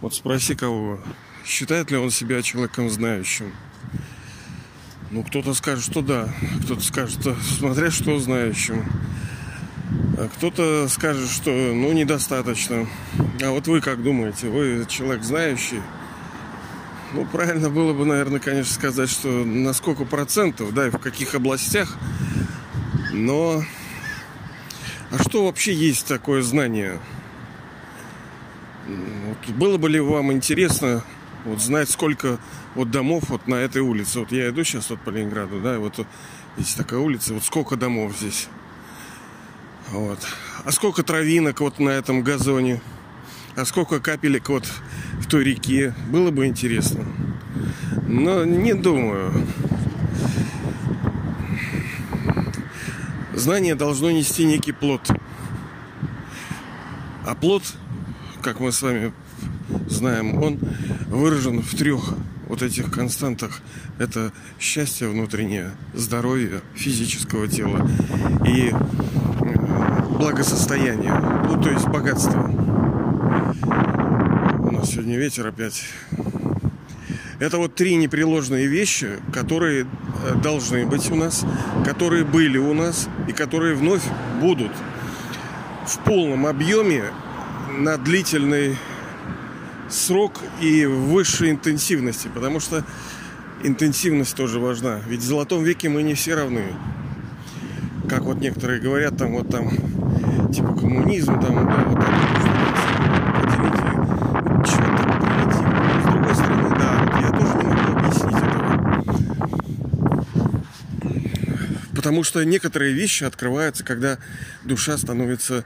Вот спроси кого, считает ли он себя человеком знающим. Ну, кто-то скажет, что да, кто-то скажет, что смотря что знающим. А кто-то скажет, что ну недостаточно. А вот вы как думаете? Вы человек знающий? Ну, правильно было бы, наверное, конечно, сказать, что на сколько процентов, да, и в каких областях. Но а что вообще есть такое знание? Вот было бы ли вам интересно вот знать, сколько вот домов вот на этой улице. Вот я иду сейчас вот по Ленинграду, да, и вот здесь такая улица, вот сколько домов здесь. Вот. А сколько травинок вот на этом газоне? А сколько капелек вот в той реке? Было бы интересно. Но не думаю. Знание должно нести некий плод. А плод, как мы с вами знаем, он выражен в трех вот этих константах. Это счастье внутреннее, здоровье физического тела и э, благосостояние, ну то есть богатство. У нас сегодня ветер опять. Это вот три непреложные вещи, которые э, должны быть у нас, которые были у нас и которые вновь будут в полном объеме на длительный срок и высшей интенсивности, потому что интенсивность тоже важна. Ведь в золотом веке мы не все равны. Как вот некоторые говорят, там вот там типа коммунизм, там да, вот так С другой стороны, да, вот я тоже не могу объяснить этого. Потому что некоторые вещи открываются, когда душа становится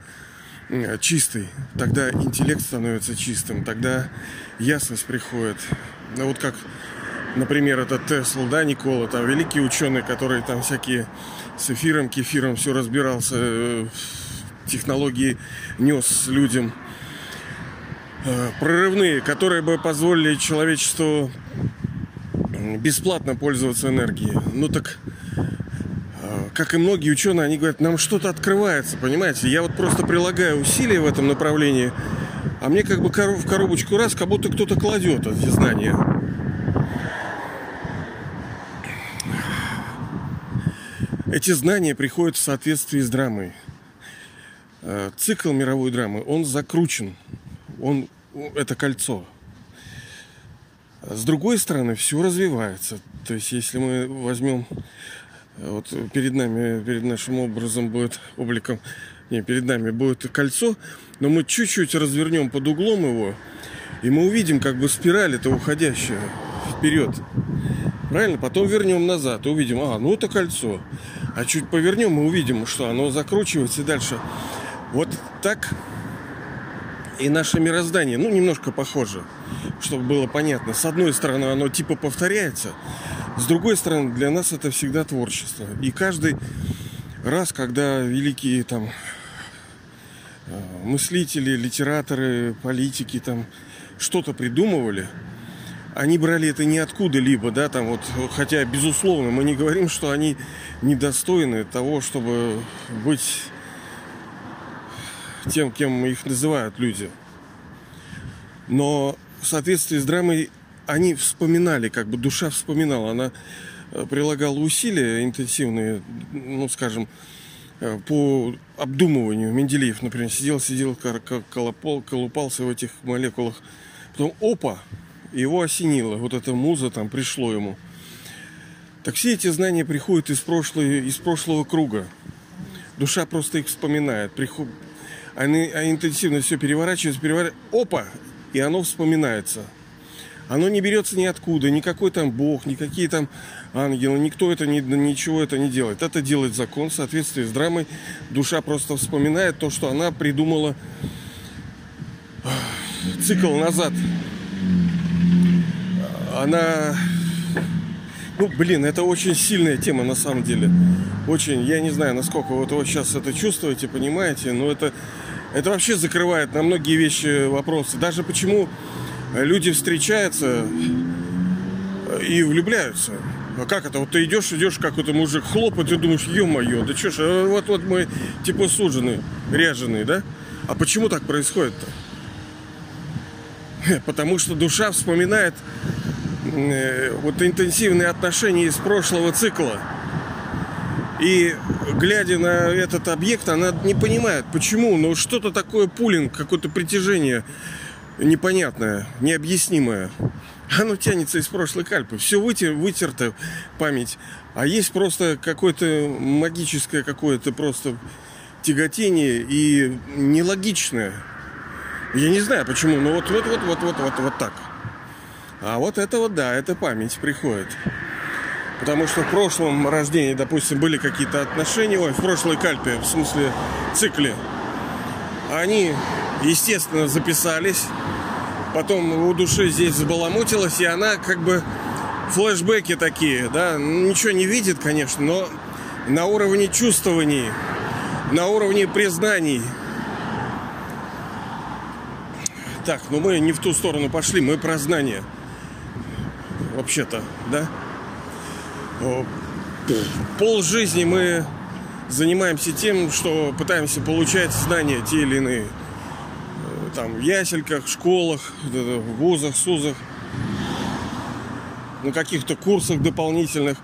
чистый, тогда интеллект становится чистым, тогда ясность приходит. Ну вот как, например, этот Тесла, да, Никола, там великий ученый, который там всякие с эфиром, кефиром все разбирался, э, технологии нес людям э, прорывные, которые бы позволили человечеству бесплатно пользоваться энергией. Ну так как и многие ученые, они говорят, нам что-то открывается, понимаете? Я вот просто прилагаю усилия в этом направлении, а мне как бы в коробочку раз, как будто кто-то кладет эти знания. Эти знания приходят в соответствии с драмой. Э, цикл мировой драмы, он закручен. Он, это кольцо. С другой стороны, все развивается. То есть, если мы возьмем вот перед нами, перед нашим образом будет обликом, не, перед нами будет кольцо, но мы чуть-чуть развернем под углом его, и мы увидим как бы спираль это уходящая вперед. Правильно? Потом вернем назад увидим, а, ну это кольцо. А чуть повернем, мы увидим, что оно закручивается и дальше. Вот так и наше мироздание, ну, немножко похоже, чтобы было понятно. С одной стороны, оно типа повторяется, с другой стороны, для нас это всегда творчество. И каждый раз, когда великие там э, мыслители, литераторы, политики там что-то придумывали, они брали это не откуда-либо, да, там вот, хотя, безусловно, мы не говорим, что они недостойны того, чтобы быть тем, кем их называют люди. Но в соответствии с драмой они вспоминали, как бы душа вспоминала, она э, прилагала усилия интенсивные, ну, скажем, э, по обдумыванию. Менделеев, например, сидел, сидел, колопал, колупался в этих молекулах. Потом, опа, его осенило. Вот эта муза там пришло ему. Так все эти знания приходят из, прошлой, из прошлого круга. Душа просто их вспоминает. Приход... Они, они интенсивно все переворачиваются, переворачиваются. Опа! И оно вспоминается. Оно не берется ниоткуда, никакой там бог, никакие там ангелы, никто это не, ничего это не делает. Это делает закон в соответствии с драмой. Душа просто вспоминает то, что она придумала цикл назад. Она... Ну, блин, это очень сильная тема на самом деле. Очень, я не знаю, насколько вот вы сейчас это чувствуете, понимаете, но это, это вообще закрывает на многие вещи вопросы. Даже почему люди встречаются и влюбляются. А как это? Вот ты идешь, идешь, как это мужик хлопает, и думаешь, ё-моё, да чё ж, а вот, вот мы типа сужены, ряженые, да? А почему так происходит-то? Потому что душа вспоминает э, вот интенсивные отношения из прошлого цикла. И глядя на этот объект, она не понимает, почему, но что-то такое пулинг, какое-то притяжение непонятное, необъяснимое. Оно тянется из прошлой кальпы. Все вытер, вытерто память. А есть просто какое-то магическое какое-то просто тяготение и нелогичное. Я не знаю почему, но вот вот вот вот вот вот вот так. А вот это вот да, это память приходит. Потому что в прошлом рождении, допустим, были какие-то отношения, ой, в прошлой кальпе, в смысле цикле, они, естественно, записались, потом у души здесь забаламутилась, и она как бы флешбеки такие, да, ничего не видит, конечно, но на уровне чувствований, на уровне признаний. Так, ну мы не в ту сторону пошли, мы про знание. Вообще-то, да? Пол жизни мы занимаемся тем, что пытаемся получать знания те или иные там в ясельках, школах, вузах, СУЗах, на каких-то курсах дополнительных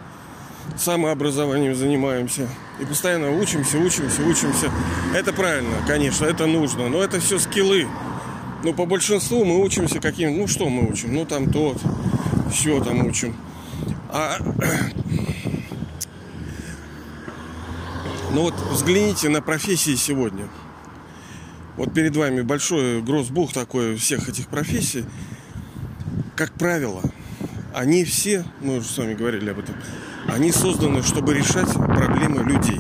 самообразованием занимаемся. И постоянно учимся, учимся, учимся. Это правильно, конечно, это нужно. Но это все скиллы. Но по большинству мы учимся каким... Ну, что мы учим? Ну, там тот, все там учим. А... Ну вот взгляните на профессии сегодня – вот перед вами большой гроссбух такой всех этих профессий. Как правило, они все, мы уже с вами говорили об этом, они созданы, чтобы решать проблемы людей.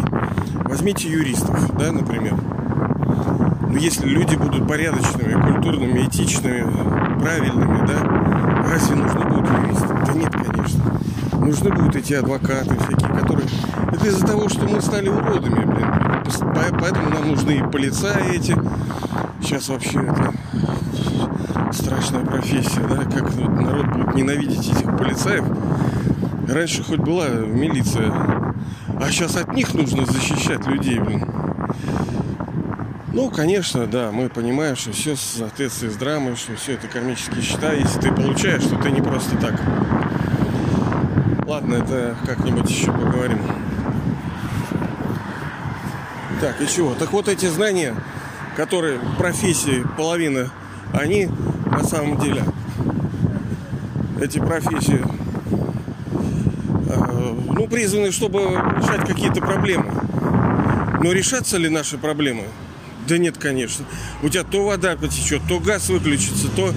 Возьмите юристов, да, например. Но ну, если люди будут порядочными, культурными, этичными, правильными, да, разве нужны будут юристы? Да нет, конечно. Нужны будут эти адвокаты всякие, которые... Это из-за того, что мы стали уродами, блин. Поэтому нам нужны и полицаи эти. Сейчас вообще это страшная профессия, да, как народ будет ненавидеть этих полицаев. Раньше хоть была милиция, а сейчас от них нужно защищать людей, блин. Ну, конечно, да, мы понимаем, что все в соответствии с драмой, что все это комические счета. Если ты получаешь, что ты не просто так. Ладно, это как-нибудь еще поговорим. Так, и чего? Так вот эти знания, которые профессии половины, они на самом деле, эти профессии, э, ну, призваны, чтобы решать какие-то проблемы. Но решатся ли наши проблемы? Да нет, конечно. У тебя то вода потечет, то газ выключится, то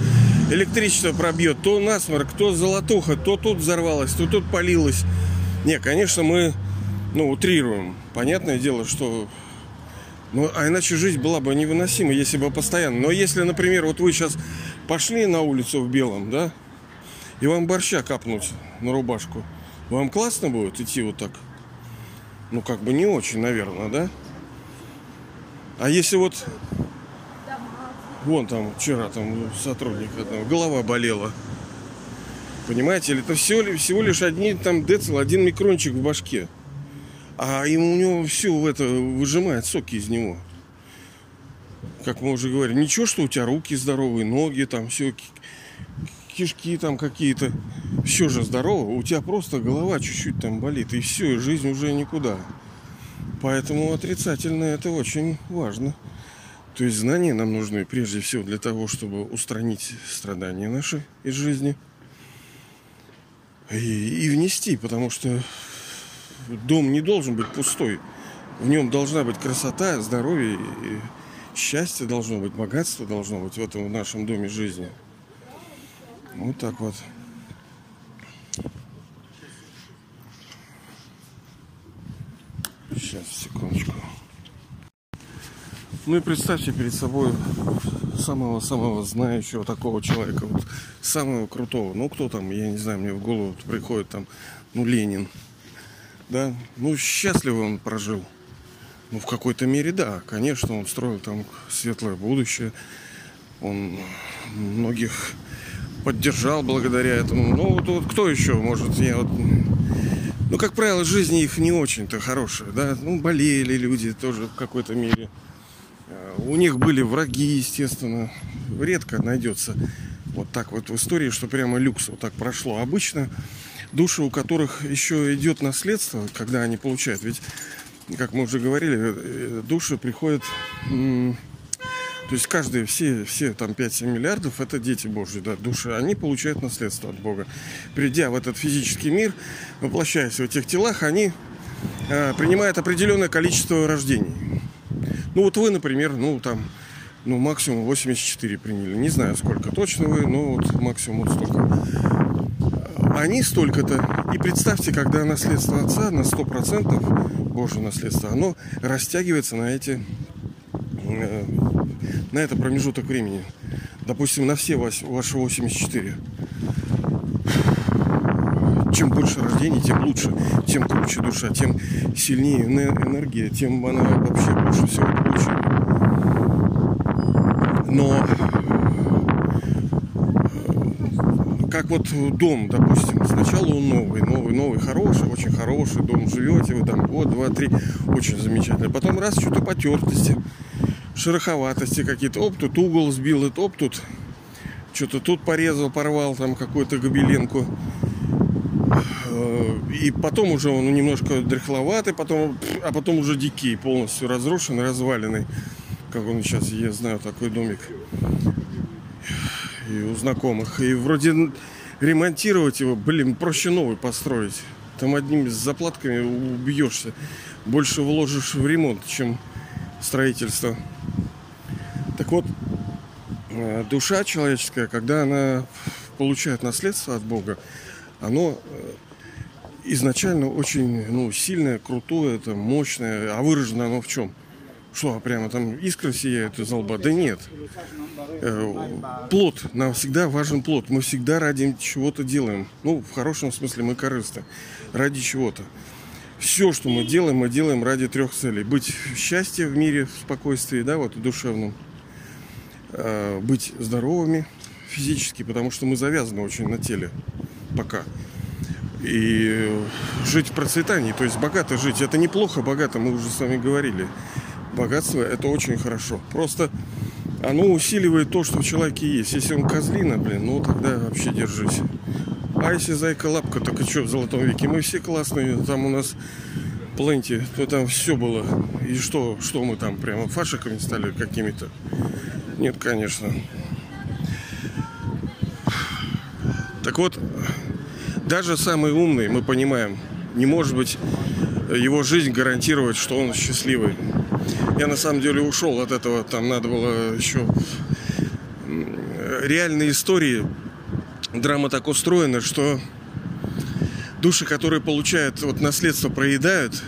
электричество пробьет, то насморк, то золотуха, то тут взорвалось, то тут полилось. Не, конечно, мы ну, утрируем. Понятное дело, что ну, а иначе жизнь была бы невыносима, если бы постоянно. Но если, например, вот вы сейчас пошли на улицу в белом, да, и вам борща капнуть на рубашку, вам классно будет идти вот так? Ну, как бы не очень, наверное, да? А если вот... Вон там вчера там сотрудник одного, голова болела. Понимаете, или это все, всего лишь одни там децл, один микрончик в башке. А ему у него все это выжимает соки из него. Как мы уже говорили, ничего, что у тебя руки здоровые, ноги там все, кишки там какие-то. Все же здорово. У тебя просто голова чуть-чуть там болит. И все, и жизнь уже никуда. Поэтому отрицательно это очень важно. То есть знания нам нужны прежде всего для того, чтобы устранить страдания наши из жизни. И, и внести, потому что дом не должен быть пустой. В нем должна быть красота, здоровье, и счастье должно быть, богатство должно быть в этом в нашем доме жизни. Вот так вот. Сейчас, секундочку. Ну и представьте перед собой самого-самого знающего такого человека, вот самого крутого. Ну кто там, я не знаю, мне в голову приходит там, ну Ленин да, ну счастливо он прожил. Ну, в какой-то мере, да, конечно, он строил там светлое будущее. Он многих поддержал благодаря этому. Ну, вот, вот кто еще может? Я вот ну, как правило, жизнь их не очень-то хорошая, да, ну, болели люди тоже в какой-то мере. А, у них были враги, естественно. Редко найдется вот так вот в истории, что прямо люкс вот так прошло. Обычно души, у которых еще идет наследство, когда они получают, ведь, как мы уже говорили, э, души приходят то есть каждые, все, все там 5-7 миллиардов это дети Божьи, да, души. Они получают наследство от Бога. Придя в этот физический мир, воплощаясь в этих телах, они э, принимают определенное количество рождений. Ну вот вы, например, ну там, ну максимум 84 приняли. Не знаю, сколько точно вы, но вот максимум вот столько. Они столько-то. И представьте, когда наследство отца на 100% Божье наследство, оно растягивается на эти э, на это промежуток времени. Допустим, на все ваши 84. Чем больше рождений, тем лучше, тем круче душа, тем сильнее энергия, тем она вообще больше всего получит. Но э, как вот дом, допустим, сначала он новый, новый, новый, хороший, очень хороший дом, живете вы там год, два, три, очень замечательно. Потом раз, что-то потертости, шероховатости какие-то. Оп, тут угол сбил, оп, тут что-то тут порезал, порвал там какую-то гобеленку. Э, и потом уже он немножко дряхловатый, потом, а потом уже дикий, полностью разрушенный, разваленный. Как он сейчас, я знаю, такой домик. И у знакомых. И вроде ремонтировать его, блин, проще новый построить. Там одними заплатками убьешься. Больше вложишь в ремонт, чем строительство. Так вот, э, душа человеческая, когда она получает наследство от Бога, оно э, изначально очень ну, сильное, крутое, это мощное, а выражено оно в чем? Что, прямо там искры сияют из лба? Да нет. Э, плод. Нам всегда важен плод. Мы всегда ради чего-то делаем. Ну, в хорошем смысле мы корысты. Ради чего-то. Все, что мы делаем, мы делаем ради трех целей. Быть в счастье в мире, в спокойствии, да, вот, душевном. Э, быть здоровыми физически, потому что мы завязаны очень на теле пока. И жить в процветании, то есть богато жить. Это неплохо, богато, мы уже с вами говорили. Богатство это очень хорошо. Просто оно усиливает то, что в человеке есть. Если он козлина, блин, ну тогда вообще держись. А если зайка лапка, так и что в золотом веке? Мы все классные, там у нас пленти, то там все было. И что, что мы там прямо фашиками стали какими-то? Нет, конечно. Так вот, даже самый умный, мы понимаем, не может быть его жизнь гарантировать, что он счастливый. Я на самом деле ушел от этого, там надо было еще реальные истории. Драма так устроена, что души, которые получают вот наследство, проедают.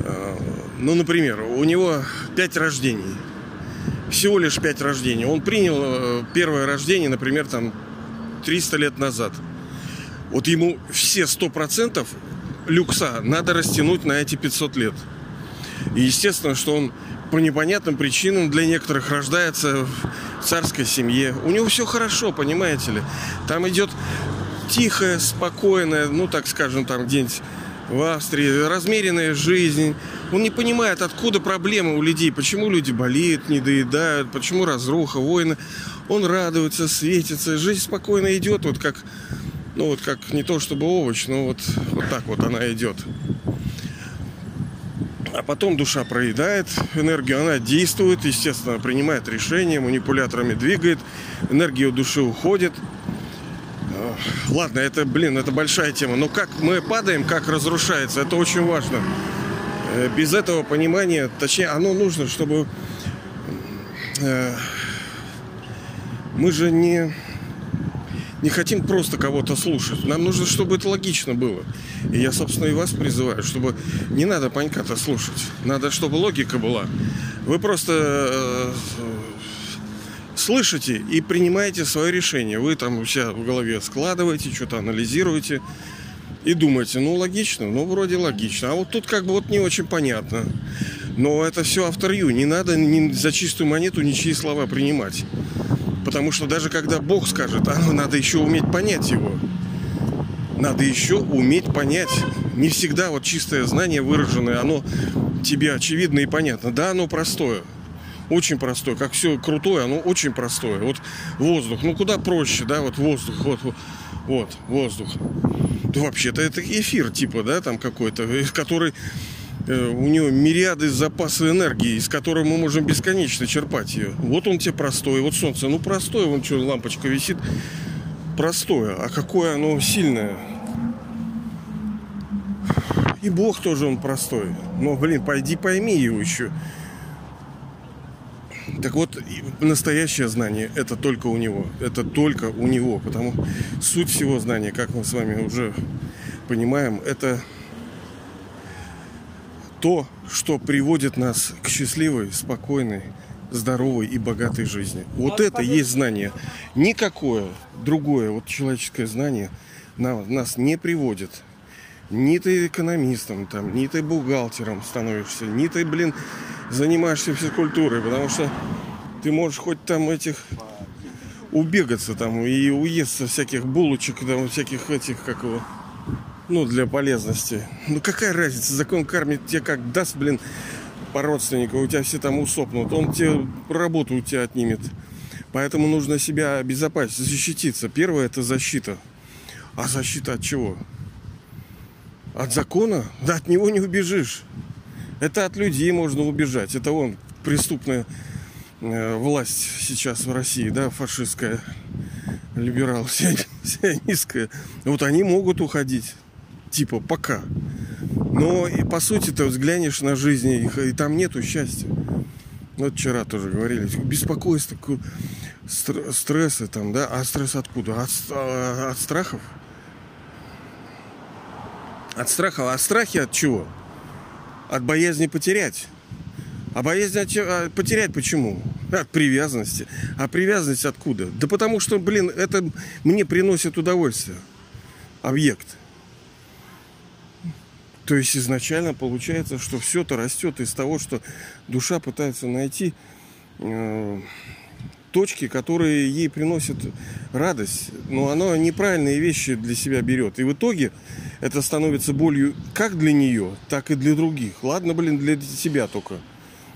Э, ну, например, у него пять рождений – всего лишь 5 рождений. Он принял э, первое рождение, например, там 300 лет назад. Вот ему все 100% люкса надо растянуть на эти 500 лет. И естественно, что он по непонятным причинам для некоторых рождается в царской семье. У него все хорошо, понимаете ли. Там идет тихая, спокойная, ну так скажем, там где-нибудь в Австрии, размеренная жизнь. Он не понимает, откуда проблемы у людей, почему люди болеют, не доедают, почему разруха, войны. Он радуется, светится, жизнь спокойно идет, вот как, ну вот как не то чтобы овощ, но вот, вот так вот она идет. А потом душа проедает энергию, она действует, естественно, принимает решения, манипуляторами двигает, энергия у души уходит – Ладно, это, блин, это большая тема. Но как мы падаем, как разрушается, это очень важно. Э, без этого понимания, точнее, оно нужно, чтобы э, мы же не не хотим просто кого-то слушать. Нам нужно, чтобы это логично было. И я, собственно, и вас призываю, чтобы не надо панька-то слушать. Надо, чтобы логика была. Вы просто э, слышите и принимаете свое решение. Вы там у в голове складываете, что-то анализируете и думаете, ну логично, ну вроде логично. А вот тут как бы вот не очень понятно. Но это все авторью. Не надо ни за чистую монету ничьи слова принимать. Потому что даже когда Бог скажет, а ну надо еще уметь понять его. надо еще уметь понять. Не всегда вот чистое знание выраженное, оно тебе очевидно и понятно. Да, оно простое. Очень простое. Как все крутое, оно очень простое. Вот воздух. Ну, куда проще, да, вот воздух. Вот, вот, воздух. Да вообще-то это эфир типа, да, там какой-то, который э, у него мириады запаса энергии, из которой мы можем бесконечно черпать ее. Вот он тебе простой. Вот солнце, ну простое, вон что, лампочка висит. Простое. А какое оно сильное. И Бог тоже он простой. Но, блин, пойди пойми его еще. Так вот, настоящее знание это только у него. Это только у него. Потому суть всего знания, как мы с вами уже понимаем, это то, что приводит нас к счастливой, спокойной, здоровой и богатой жизни. Вот это есть знание. Никакое другое вот человеческое знание нас не приводит. Ни ты экономистом, там, ни ты бухгалтером становишься, ни ты, блин, занимаешься физкультурой, потому что ты можешь хоть там этих убегаться там и уесться всяких булочек, там, всяких этих, как его, ну, для полезности. Ну, какая разница, закон кормит тебя как даст, блин, по родственнику, у тебя все там усопнут, он тебе работу у тебя отнимет. Поэтому нужно себя обезопасить, защититься. Первое – это защита. А защита от чего? От закона? Да от него не убежишь. Это от людей можно убежать. Это он, преступная э, власть сейчас в России, да, фашистская, либерал, сионистская. Вот они могут уходить. Типа пока. Но и по сути ты взглянешь на жизнь, и, там нету счастья. Вот вчера тоже говорили, беспокойство, стрессы там, да, а стресс откуда? От, а, от страхов? От страха. А страхи от чего? От боязни потерять. А боязнь от? А потерять почему? От привязанности. А привязанность откуда? Да потому что, блин, это мне приносит удовольствие. Объект. То есть изначально получается, что все это растет из того, что душа пытается найти э, точки, которые ей приносят радость, но она неправильные вещи для себя берет. И в итоге это становится болью как для нее, так и для других. Ладно, блин, для себя только.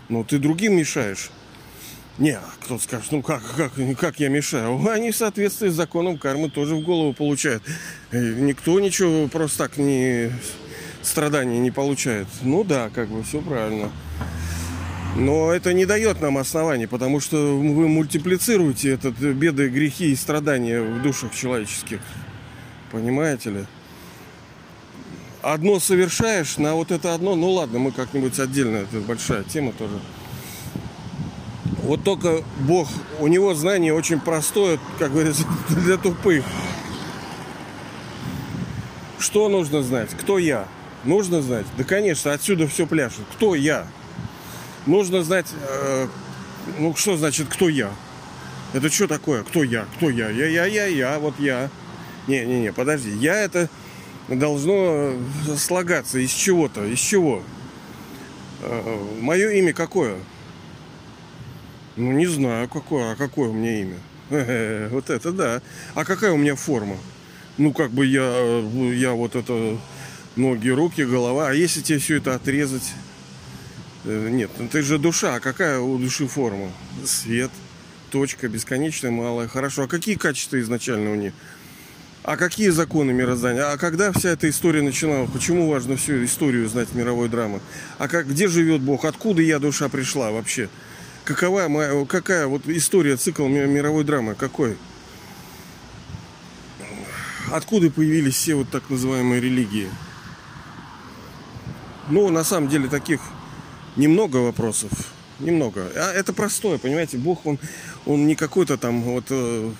Но ты другим мешаешь. Не, кто-то скажет, ну как, как, как я мешаю? Они в соответствии с законом кармы тоже в голову получают. Никто ничего просто так не страдания не получает. Ну да, как бы все правильно. Но это не дает нам оснований, потому что вы мультиплицируете этот беды, грехи и страдания в душах человеческих. Понимаете ли? Одно совершаешь, на вот это одно, ну ладно, мы как-нибудь отдельно, это большая тема тоже. Вот только Бог, у него знание очень простое, как говорится, для тупых. Что нужно знать? Кто я? Нужно знать? Да, конечно, отсюда все пляшет. Кто я? нужно знать, э, ну что значит, кто я? Это что такое? Кто я? Кто я? Я, я, я, я, вот я. Не, не, не, подожди. Я это должно слагаться из чего-то. Из чего? Э, мое имя какое? Ну, не знаю, какое, а какое у меня имя? Э, вот это да. А какая у меня форма? Ну, как бы я, э, я вот это ноги, руки, голова. А если тебе все это отрезать? Э, нет, ну ты же душа. А какая у души форма? Свет, точка, бесконечная, малая. Хорошо. А какие качества изначально у них? А какие законы мироздания? А когда вся эта история начиналась? Почему важно всю историю знать мировой драмы? А как, где живет Бог? Откуда я, душа, пришла вообще? Какова моя, какая вот история, цикл мировой драмы? Какой? Откуда появились все вот так называемые религии? Ну, на самом деле, таких немного вопросов. Немного. А это простое, понимаете, Бог, он, он не какой-то там вот э,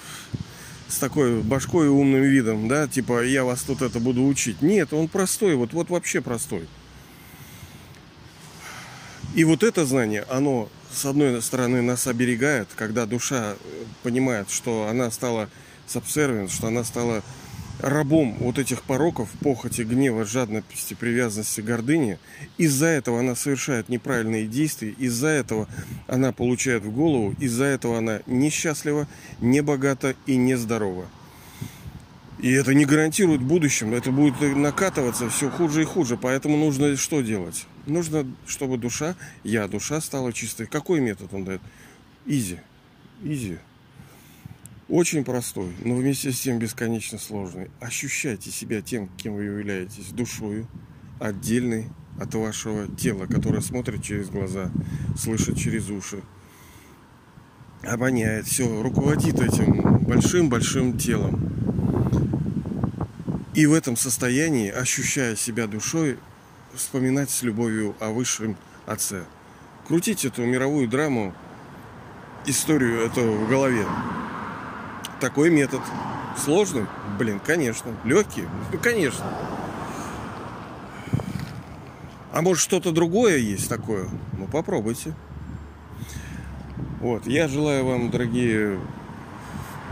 с такой башкой и умным видом, да, типа я вас тут это буду учить. Нет, он простой, вот, вот вообще простой. И вот это знание, оно, с одной стороны, нас оберегает, когда душа понимает, что она стала subservient, что она стала рабом вот этих пороков, похоти, гнева, жадности, привязанности, гордыни. Из-за этого она совершает неправильные действия, из-за этого она получает в голову, из-за этого она несчастлива, не богата и нездорова. И это не гарантирует будущем. Это будет накатываться все хуже и хуже. Поэтому нужно что делать? Нужно, чтобы душа, я, душа стала чистой. Какой метод он дает? Изи. Изи. Очень простой, но вместе с тем бесконечно сложный. Ощущайте себя тем, кем вы являетесь, душою, отдельной от вашего тела, которое смотрит через глаза, слышит через уши, обоняет, все, руководит этим большим-большим телом. И в этом состоянии, ощущая себя душой, вспоминать с любовью о высшем отце. Крутить эту мировую драму, историю эту в голове. Такой метод. Сложный? Блин, конечно. Легкий? Ну, конечно. А может что-то другое есть такое? Ну попробуйте. Вот. Я желаю вам, дорогие,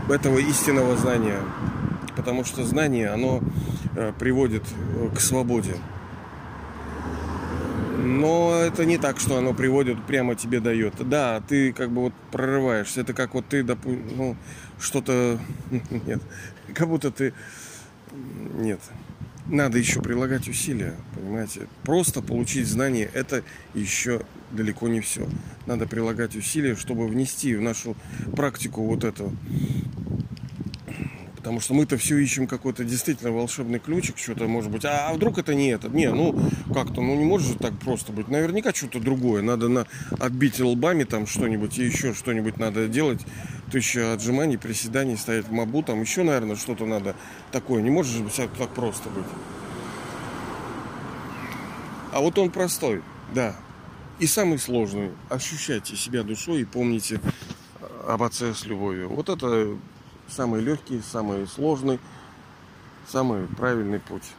этого истинного знания. Потому что знание, оно э, приводит э, к свободе. Но это не так, что оно приводит, прямо тебе дает. Да, ты как бы вот прорываешься. Это как вот ты, допустим, ну, что-то... Нет. Как будто ты... Нет. Надо еще прилагать усилия, понимаете? Просто получить знания – это еще далеко не все. Надо прилагать усилия, чтобы внести в нашу практику вот это Потому что мы-то все ищем какой-то действительно волшебный ключик, что-то может быть. А, а вдруг это не этот? Не, ну как-то, ну не может же так просто быть. Наверняка что-то другое. Надо на, отбить лбами там что-нибудь и еще что-нибудь надо делать. Тысяча отжиманий, приседаний, стоять в мабу, там еще, наверное, что-то надо такое. Не может же так просто быть. А вот он простой, да. И самый сложный. Ощущайте себя душой и помните об отце с любовью. Вот это самый легкий, самый сложный, самый правильный путь.